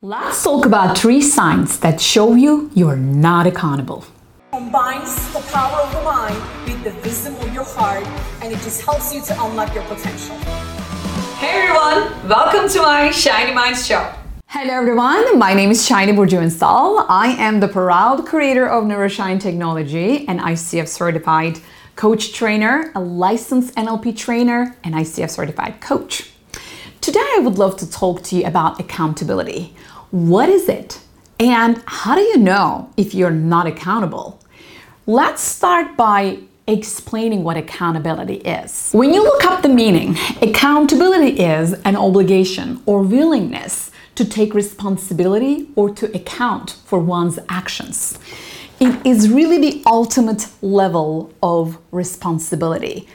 Let's talk about three signs that show you you're not accountable. combines the power of the mind with the wisdom of your heart and it just helps you to unlock your potential. Hey everyone, welcome to my Shiny Minds show. Hello everyone, my name is Shiny Burjunsal. I am the proud creator of Neuroshine Technology an ICF certified coach trainer, a licensed NLP trainer, and ICF certified coach. Today I would love to talk to you about accountability. What is it? And how do you know if you're not accountable? Let's start by explaining what accountability is. When you look up the meaning, accountability is an obligation or willingness to take responsibility or to account for one's actions. It is really the ultimate level of responsibility.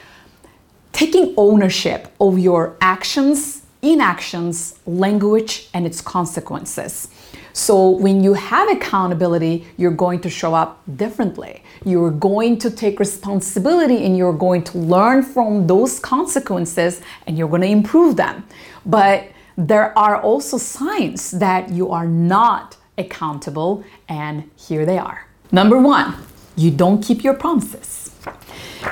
Taking ownership of your actions inactions, language, and its consequences. So, when you have accountability, you're going to show up differently. You're going to take responsibility and you're going to learn from those consequences and you're going to improve them. But there are also signs that you are not accountable, and here they are. Number one, you don't keep your promises.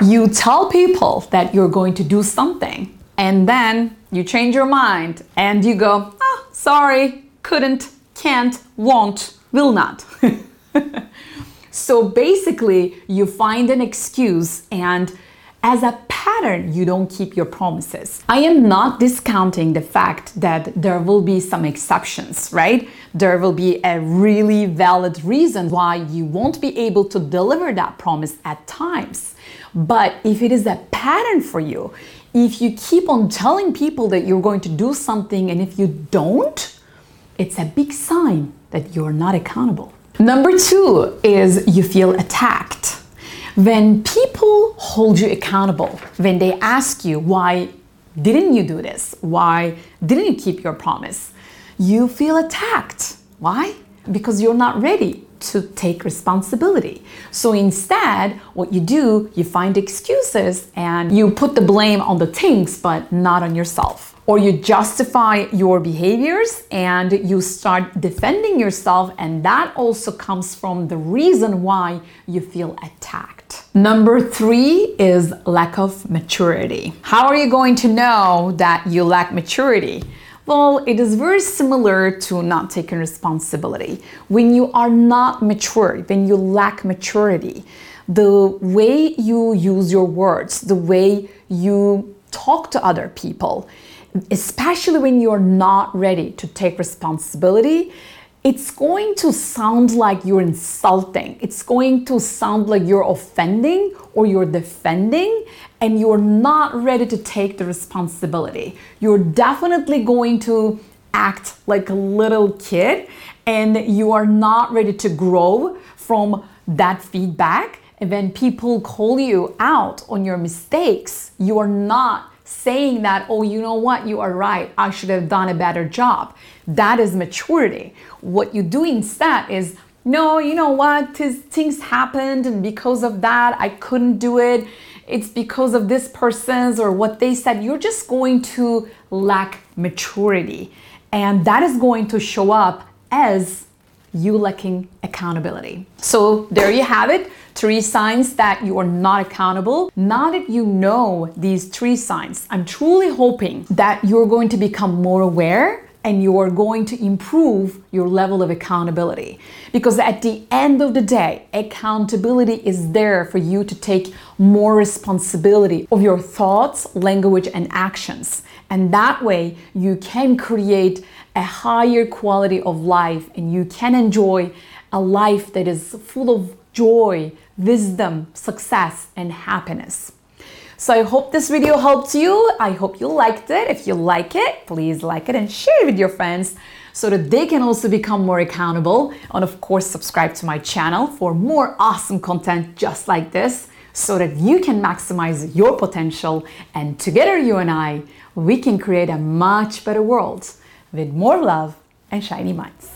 You tell people that you're going to do something, and then you change your mind and you go, oh, sorry, couldn't, can't, won't, will not. so basically, you find an excuse and as a pattern, you don't keep your promises. I am not discounting the fact that there will be some exceptions, right? There will be a really valid reason why you won't be able to deliver that promise at times. But if it is a pattern for you, if you keep on telling people that you're going to do something and if you don't, it's a big sign that you're not accountable. Number two is you feel attacked. When people hold you accountable, when they ask you, why didn't you do this? Why didn't you keep your promise? You feel attacked. Why? Because you're not ready to take responsibility. So instead, what you do, you find excuses and you put the blame on the things, but not on yourself. Or you justify your behaviors and you start defending yourself, and that also comes from the reason why you feel attacked. Number three is lack of maturity. How are you going to know that you lack maturity? Well, it is very similar to not taking responsibility. When you are not mature, when you lack maturity, the way you use your words, the way you talk to other people, especially when you're not ready to take responsibility, it's going to sound like you're insulting. It's going to sound like you're offending or you're defending and you're not ready to take the responsibility. You're definitely going to act like a little kid and you are not ready to grow from that feedback. And when people call you out on your mistakes, you are not saying that, oh, you know what, you are right, I should have done a better job. That is maturity. What you do instead is, no, you know what, things happened, and because of that, I couldn't do it. It's because of this person's or what they said. You're just going to lack maturity. And that is going to show up as you lacking accountability. So there you have it. Three signs that you are not accountable. Now that you know these three signs, I'm truly hoping that you're going to become more aware and you are going to improve your level of accountability. Because at the end of the day, accountability is there for you to take more responsibility of your thoughts, language, and actions. And that way, you can create a higher quality of life and you can enjoy a life that is full of joy, wisdom, success, and happiness. So I hope this video helped you. I hope you liked it. If you like it, please like it and share it with your friends so that they can also become more accountable. And of course, subscribe to my channel for more awesome content just like this so that you can maximize your potential. And together, you and I, we can create a much better world with more love and shiny minds.